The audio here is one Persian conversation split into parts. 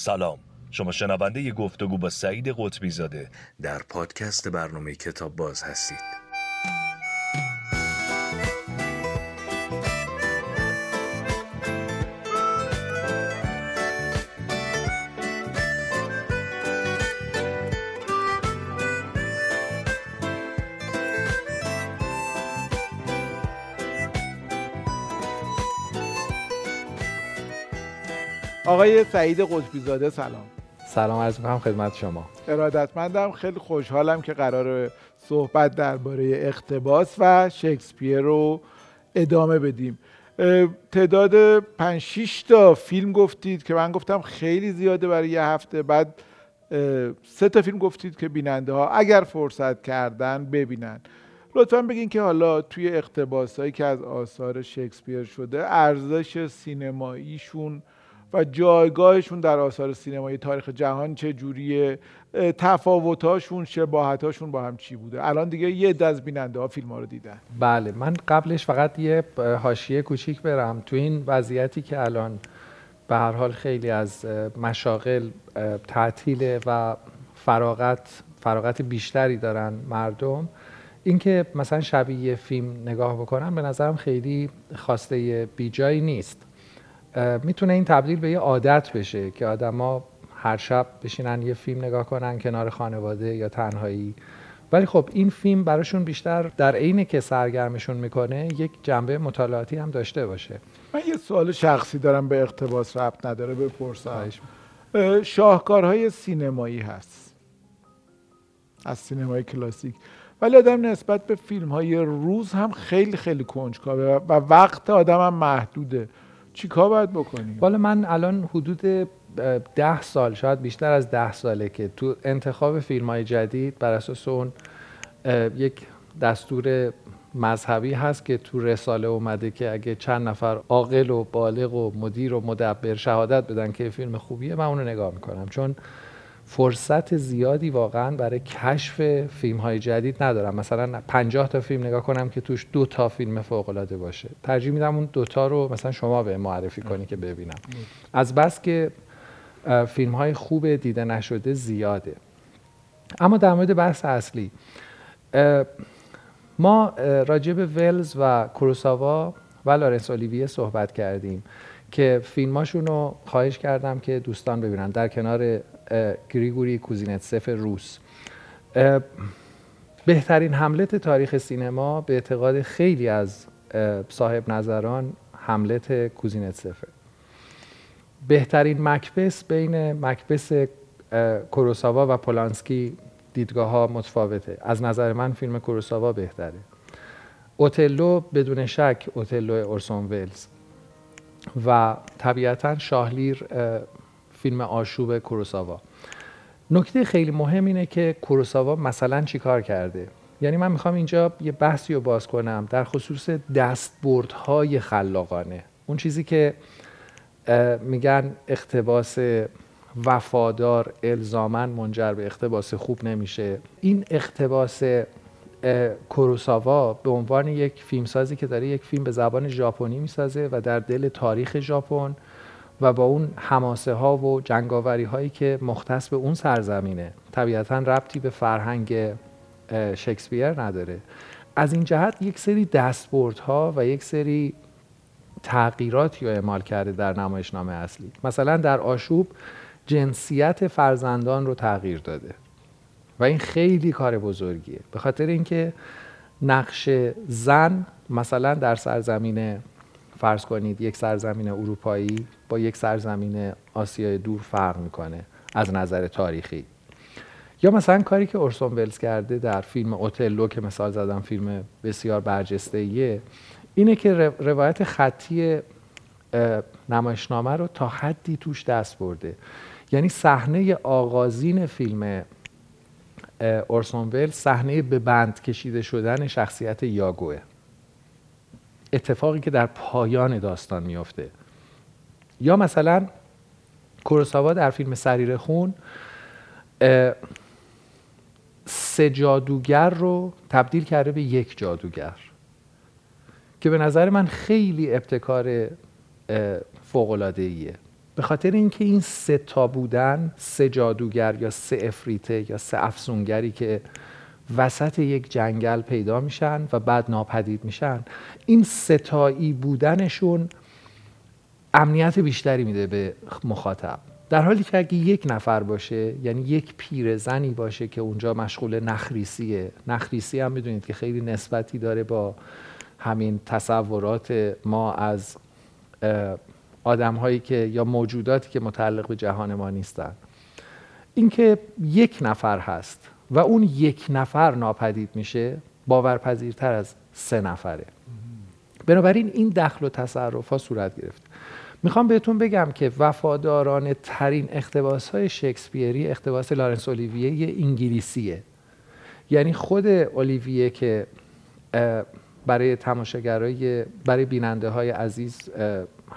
سلام. شما شنونده ی گفتگو با سعید قطبی زاده. در پادکست برنامه کتاب باز هستید. آقای سعید قطبی زاده سلام. سلام عرض می‌کنم خدمت شما. ارادتمندم خیلی خوشحالم که قرار صحبت درباره اقتباس و شکسپیر رو ادامه بدیم. تعداد 5 6 تا فیلم گفتید که من گفتم خیلی زیاده برای یه هفته. بعد سه تا فیلم گفتید که بیننده ها اگر فرصت کردن ببینن. لطفا بگین که حالا توی اقتباس هایی که از آثار شکسپیر شده ارزش سینماییشون و جایگاهشون در آثار سینمایی تاریخ جهان چه جوریه تفاوتاشون شباهتاشون با هم چی بوده؟ الان دیگه یه از بیننده ها فیلم ها رو دیدن. بله من قبلش فقط یه حاشیه کوچیک برم. تو این وضعیتی که الان به هر حال خیلی از مشاغل تعطیله و فراغت فراغت بیشتری دارن مردم اینکه مثلا شبیه فیلم نگاه بکنم به نظرم خیلی خواسته بیجایی نیست. می‌تونه این تبدیل به یه عادت بشه که آدما هر شب بشینن یه فیلم نگاه کنن کنار خانواده یا تنهایی. ولی خب این فیلم براشون بیشتر در عینه که سرگرمشون می‌کنه یک جنبه مطالعاتی هم داشته باشه. من یه سوال شخصی دارم به اقتباس ربط نداره بپرسم. شاهکارهای سینمایی هست. از سینمای کلاسیک. ولی آدم نسبت به فیلم های روز هم خیلی خیلی کنجکاوه و وقت آدم هم محدوده. چیکار باید بکنیم؟ بالا من الان حدود ده سال شاید بیشتر از ده ساله که تو انتخاب فیلم های جدید بر اساس اون یک دستور مذهبی هست که تو رساله اومده که اگه چند نفر عاقل و بالغ و مدیر و مدبر شهادت بدن که فیلم خوبیه من اونو نگاه می‌کنم. چون فرصت زیادی واقعا برای کشف فیلم های جدید ندارم. مثلا 50 تا فیلم نگاه کنم که توش دو تا فیلم فوق العاده باشه. ترجیح میدم اون دوتا رو مثلا شما به معرفی کنی که ببینم. از بس که فیلم های خوب دیده نشده زیاده. اما در مورد بحث اصلی ما راجب ولز و کروساوا و لارنس اولیویه صحبت کردیم که فیلماشون رو خواهش کردم که دوستان ببینن. در کنار گریگوری کوزینتسف روس. بهترین حملت تاریخ سینما به اعتقاد خیلی از صاحب نظران حملت کوزینتسفه بهترین مکبس بین مکبس کروساوا و پولانسکی دیدگاه ها متفاوته. از نظر من فیلم کروساوا بهتره. اوتلو بدون شک اوتلو اورسون ولز و طبیعتا شاهلیر فیلم آشوب کوروساوا نکته خیلی مهم اینه که کوروساوا مثلا چیکار کرده؟ یعنی من می‌خوام اینجا یه بحثی رو باز کنم. در خصوص دستبردهای خلاقانه. اون چیزی که میگن اقتباس وفادار الزامن منجر به اقتباس خوب نمیشه. این اقتباس کوروساوا به عنوان یک فیلمسازی که داره یک فیلم به زبان ژاپنی می‌سازه و در دل تاریخ ژاپن و با اون حماسه ها و جنگاوری هایی که مختص به اون سرزمینه. طبیعتا ربطی به فرهنگ شکسپیر نداره. از این جهت یک سری ها و یک سری تغییراتی رو اعمال کرده در نمایشنامه اصلی. مثلا در آشوب جنسیت فرزندان رو تغییر داده. و این خیلی کار بزرگیه. به خاطر اینکه نقش زن مثلا در سرزمین فرض کنید یک سرزمین اروپایی با یک سرزمین آسیای دور فرق می‌کنه از نظر تاریخی. یا مثلا کاری که اورسون ولز کرده در فیلم اوتلو که مثال زدم فیلم بسیار برجسته ایه اینه که روایت خطی نمایشنامه رو تا حدی توش دست برده. یعنی صحنه آغازین فیلم اورسون ولز صحنه به بند کشیده شدن شخصیت یاگوه. اتفاقی که در پایان داستان میافته. یا مثلا کوروساوا در فیلم سریر خون سه جادوگر رو تبدیل کرده به یک جادوگر. که به نظر من خیلی ابتکار فوق ایه به خاطر اینکه این سه تا بودن سه جادوگر یا سه افریته یا سه افسونگری که وسط یک جنگل پیدا میشن و بعد ناپدید میشن این ستایی بودنشون امنیت بیشتری میده به مخاطب. در حالی که اگه یک نفر باشه یعنی یک پیر زنی باشه که اونجا مشغول نخریسیه. نخریسی هم می‌دونید که خیلی نسبتی داره با همین تصورات ما از آدم هایی که یا موجوداتی که متعلق به جهان ما نیستن. اینکه یک نفر هست و اون یک نفر ناپدید میشه باورپذیرتر از سه نفره. بنابراین این دخل و تصرف ها صورت گرفت می‌خوام بهتون بگم که وفاداران ترین اقتباس های شکسپیری اقتباس لارنس اولیویه انگلیسیه. یعنی خود اولیویه که برای تماشاگرای برای بیننده های عزیز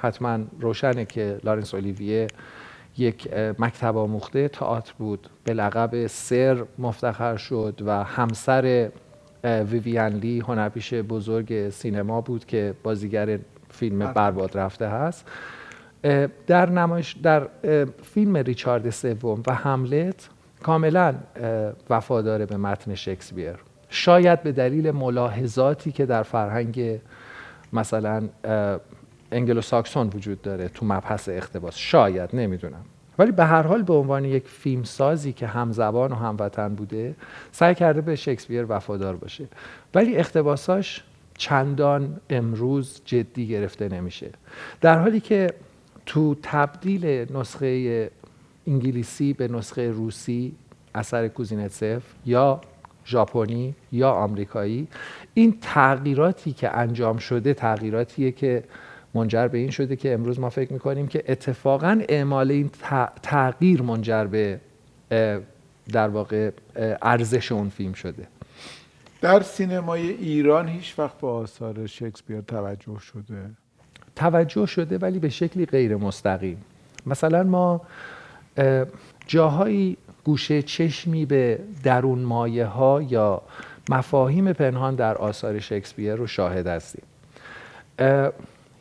حتما روشنه که لارنس اولیویه یک مکتب آموخته تئاتر بود. به لقب سر مفتخر شد و همسر ویویان لی هنرپیشه بزرگ سینما بود که بازیگر فیلم. برباد رفته هست. در نمایش در فیلم ریچارد سوم و هملت کاملا وفادار به متن شکسپیر. شاید به دلیل ملاحظاتی که در فرهنگ مثلا انگلو ساکسون وجود داره تو مبحث اقتباس. شاید نمی‌دونم. ولی به هر حال به عنوان یک فیلم سازی که همزبان و هموطن بوده سعی کرده به شکسپیر وفادار باشه. ولی اقتباساش چندان امروز جدی گرفته نمیشه. در حالی که تو تبدیل نسخه انگلیسی به نسخه روسی اثر کوزینتسف یا ژاپنی یا آمریکایی این تغییراتی که انجام شده تغییراتیه که منجر به این شده که امروز ما فکر می‌کنیم که اتفاقا اعمال این تغییر منجر به در واقع ارزش اون فیلم شده. در سینمای ایران هیچ وقت به آثار شکسپیر توجه شده؟ توجه شده ولی به شکلی غیر مستقیم. مثلا ما جاهایی گوشه چشمی به درون مایه ها یا مفاهیم پنهان در آثار شکسپیر رو شاهد هستیم.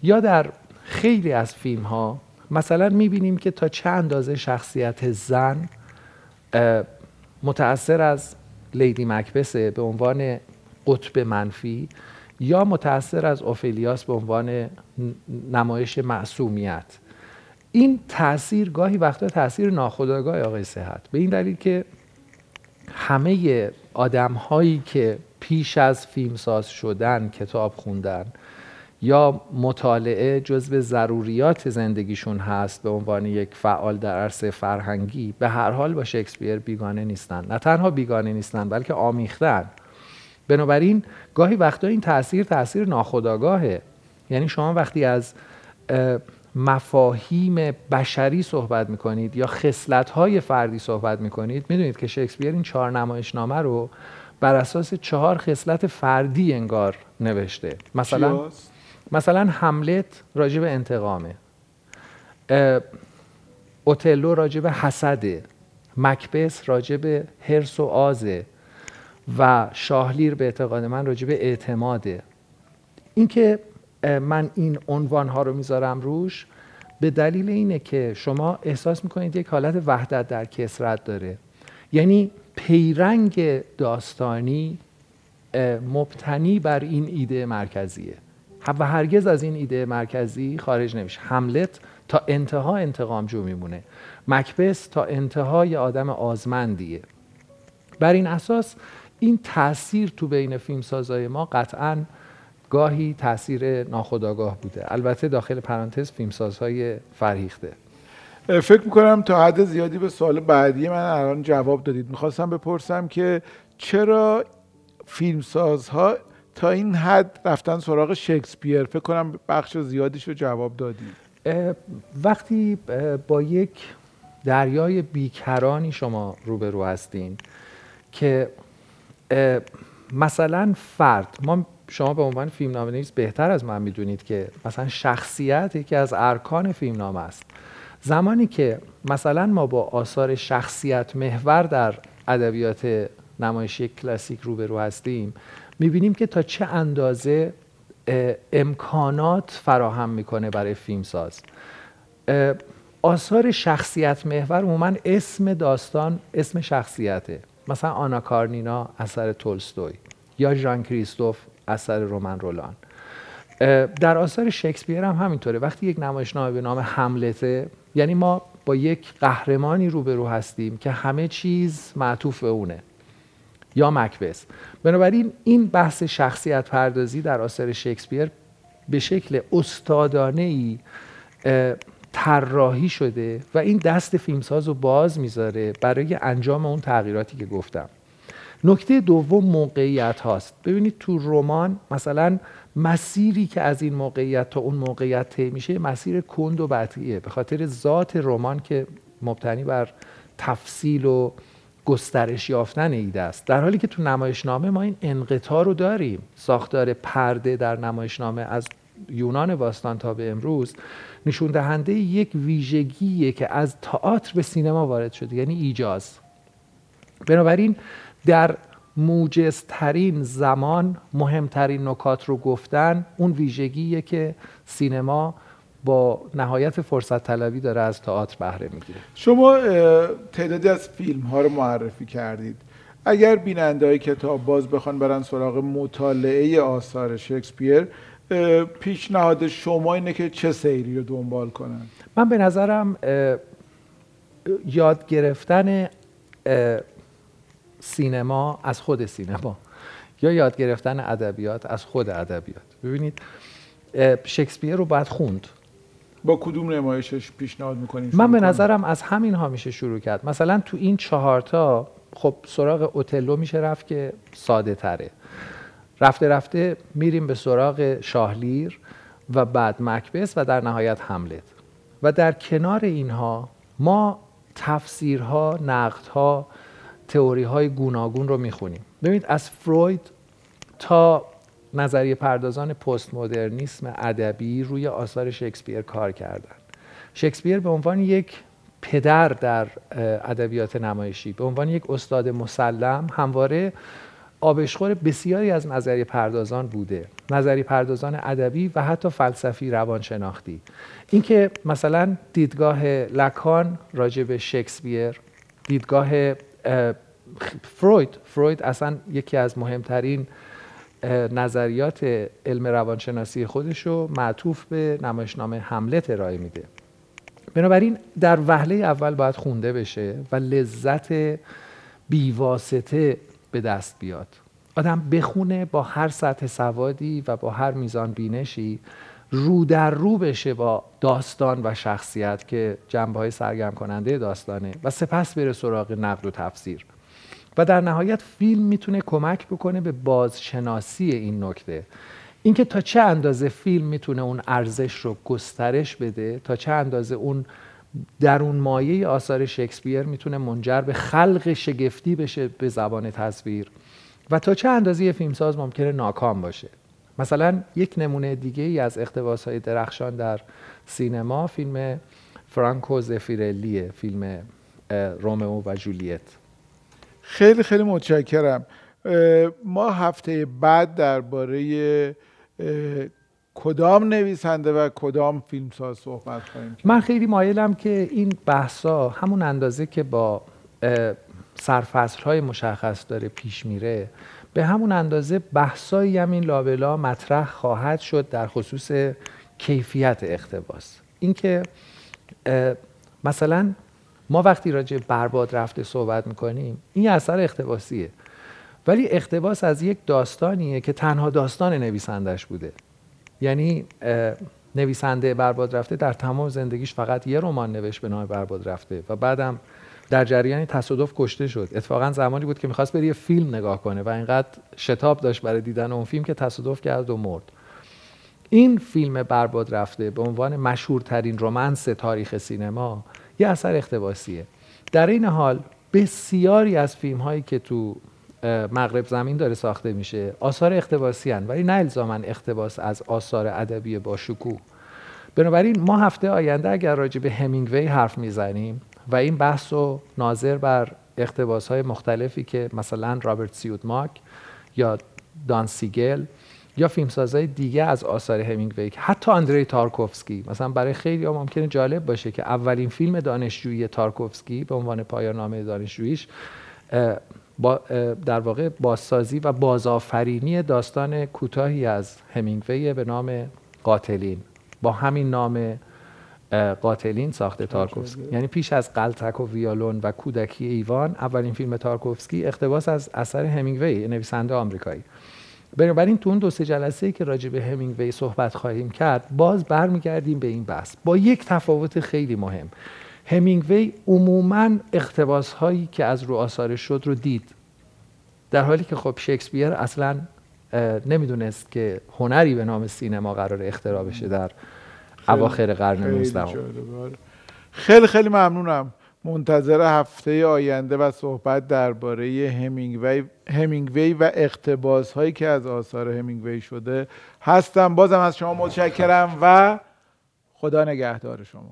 یا در خیلی از فیلم ها مثلا می‌بینیم که تا چه اندازه شخصیت زن متأثر از لیدی مکبسه به عنوان قطب منفی یا متأثر از اوفیلیاس به عنوان نمایش معصومیت. این تاثیر گاهی وقتا تاثیر ناخودآگاه آقای صحت. به این دلیل که همه آدم هایی که پیش از فیلمساز شدن کتاب خوندن یا مطالعه جزو ضروریات زندگیشون هست به عنوان یک فعال در عرصه فرهنگی به هر حال با شکسپیر بیگانه نیستن. نه تنها بیگانه نیستن بلکه آمیختن. بنابراین گاهی وقتا این تاثیر تاثیر ناخودآگاهه. یعنی شما وقتی از مفاهیم بشری صحبت می‌کنید یا خصلت‌های فردی صحبت می‌کنید می‌دونید که شکسپیر این چهار نمایشنامه رو بر اساس چهار خصلت فردی انگار نوشته. مثلا مثلا حملت راجع به انتقامه. اوتلو راجع به حسده. مکبس راجع به حرس و آزه. و شاهلیر به اعتقاد من راجع به اعتماده. اینکه من این عنوان ها رو می‌ذارم روش به دلیل اینه که شما احساس می‌کنید یک حالت وحدت در کسرت داره. یعنی پیرنگ داستانی مبتنی بر این ایده مرکزیه. و هرگز از این ایده مرکزی خارج نمیشه. حملت تا انتها انتقام جو میمونه. مکبس تا انتهای آدم آزمندیه. بر این اساس این تاثیر تو بین فیلمسازای ما قطعا گاهی تاثیر ناخودآگاه بوده. البته داخل پرانتز فیلمسازهای فرهیخته. فکر می‌کنم تا حد زیادی به سوال بعدی من الان جواب دادید. می‌خواستم بپرسم که چرا فیلمسازها تا این حد رفتن سراغ شکسپیر. فکر کنم بخش زیادیش رو جواب دادید وقتی با یک دریای بیکرانی شما روبرو هستین که مثلا فرد ما شما به عنوان فیلم نامه نویس بهتر از من می‌دونید که مثلا شخصیت یکی از ارکان فیلم نامه است. زمانی که مثلا ما با آثار شخصیت محور در ادبیات نمایشی کلاسیک روبرو هستیم می‌بینیم که تا چه اندازه امکانات فراهم می‌کنه برای فیلمساز. آثار شخصیت محور عموما اسم داستان اسم شخصیته. مثلا آنا کارنینا اثر تولستوی یا ژان کریستوف اثر رومن رولان. در آثار شکسپیر هم همینطوره. وقتی یک نمایشنامه به نام حملته یعنی ما با یک قهرمانی روبرو هستیم که همه چیز معطوف به اونه. یا مکبس بنابراین این بحث شخصیت پردازی در آثار شکسپیر به شکل استادانه ای طراحی شده و این دست فیلمساز رو باز می‌ذاره برای انجام اون تغییراتی که گفتم. نکته دوم موقعیت هاست. ببینید تو رمان مثلا مسیری که از این موقعیت تا اون موقعیت طی میشه مسیر کند و بطیه به خاطر ذات رمان که مبتنی بر تفصیل و گسترش یافتن ایده است در حالی که تو نمایشنامه ما این انقطاع رو داریم. ساختار پرده در نمایشنامه از یونان باستان تا به امروز نشون دهنده یک ویژگیه که از تئاتر به سینما وارد شده یعنی ایجاز. بنابراین در موجزترین زمان مهمترین نکات رو گفتن اون ویژگیه که سینما با نهایت فرصت طلبی داره از تئاتر بهره می‌گیره. شما تعدادی از فیلم ها رو معرفی کردید. اگر بیننده کتاب باز بخوان برن سراغ مطالعه آثار شکسپیر پیشنهاد شما اینه که چه سیری رو دنبال کنن؟ من به نظرم یاد گرفتن سینما از خود سینما یا یاد گرفتن ادبیات از خود ادبیات. ببینید شکسپیر رو باید خوند. با کدوم نمایشش پیشنهاد می‌کنید من به نظرم از همین ها میشه شروع کرد. مثلا تو این چهارتا خب سراغ اوتلو میشه رفت که ساده تره. رفته رفته میریم به سراغ شاهلیر و بعد مکبس و در نهایت حملت و در کنار اینها ما تفسیرها نقدها تئوری های گوناگون رو می‌خونیم. ببینید از فروید تا نظریه پردازان پست مدرنیسم ادبی روی آثار شکسپیر کار کردن شکسپیر به عنوان یک پدر در ادبیات نمایشی به عنوان یک استاد مسلم همواره آبشخور بسیاری از نظریه پردازان بوده نظریه پردازان ادبی و حتی فلسفی روانشناختی. اینکه مثلا دیدگاه لکان راجع به شکسپیر دیدگاه فروید فروید اصلا یکی از مهمترین نظریات علم روانشناسی خودش رو معطوف به نمایشنامه حملت ارائه میده. بنابراین در وهله اول باید خونده بشه و لذت بیواسطه به دست بیاد. آدم بخونه با هر سطح سوادی و با هر میزان بینشی رو در رو بشه با داستان و شخصیت که جنبه های سرگرم کننده داستانه و سپس بره سراغ نقد و تفسیر. و در نهایت فیلم می‌تونه کمک بکنه به بازشناسی این نکته. اینکه تا چه اندازه فیلم می‌تونه اون ارزش رو گسترش بده تا چه اندازه اون در اون مایه آثار شکسپیر می‌تونه منجر به خلق شگفتی بشه به زبان تصویر و تا چه اندازه فیلمساز ممکنه ناکام باشه. مثلا یک نمونه دیگه ای از اقتباس های درخشان در سینما فیلم فرانکو زفیرلیه فیلم رومئو و جولیت. خیلی خیلی متشکرم. ما هفته بعد درباره کدام نویسنده و کدام فیلمساز صحبت خواهیم من خیلی مایلم که این بحثا همون اندازه که با سرفصل های مشخص داره پیش میره به همون اندازه بحثایی هم این لابلا مطرح خواهد شد در خصوص کیفیت اقتباس. اینکه مثلا ما وقتی راجع برباد رفته صحبت می‌کنیم این اثر اقتباسیه ولی اقتباس از یک داستانیه که تنها داستان نویسندش بوده. یعنی نویسنده برباد رفته در تمام زندگیش فقط یه رمان نوشت به نام برباد رفته و بعدم در جریان تصادف کشته شد. اتفاقا زمانی بود که می‌خواست بری یه فیلم نگاه کنه و اینقدر شتاب داشت برای دیدن اون فیلم که تصادف کرد و مرد. این فیلم برباد رفته به عنوان مشهورترین رمانس تاریخ سینما یه اثر اختباسیه. در این حال بسیاری از فیلم هایی که تو مغرب زمین داره ساخته میشه آثار اختباسی هن ولی نه الزاما اختباس از آثار ادبی با شکوه. بنابراین ما هفته آینده اگر راجع به همینگوی حرف می‌زنیم و این بحث رو ناظر بر اقتباس های مختلفی که مثلا رابرت سیودماک یا دان سیگل یا فیلمسازهای دیگه از آثار همینگوی حتی آندری تارکوفسکی. مثلا برای خیلی ها ممکنه جالب باشه که اولین فیلم دانشجویی تارکوفسکی به عنوان پایان نامه دانشجوییش با در واقع بازسازی و بازآفرینی داستان کوتاهی از همینگوی به نام قاتلین. با همین نام قاتلین ساخته تارکوفسکی. یعنی پیش از قلتک و ویالون و کودکی ایوان اولین فیلم تارکوفسکی اقتباس از اثر همینگوی نویسنده آمریکایی. بنابراین تو اون دو سه جلسه که راجع به همینگوی صحبت خواهیم کرد باز برمیگردیم به این بحث. با یک تفاوت خیلی مهم. همینگوی عموما اقتباس هایی که از رو آثار شد رو دید. در حالی که خب شکسپیر اصلا نمی‌دونست که هنری به نام سینما قرار اختراع بشه در اواخر قرن 19 خیلی خیلی ممنونم. منتظر هفته آینده و صحبت درباره همینگوی همینگوی و اقتباس هایی که از آثار همینگوی شده هستم. بازم از شما متشکرم و خدا نگهدار شما.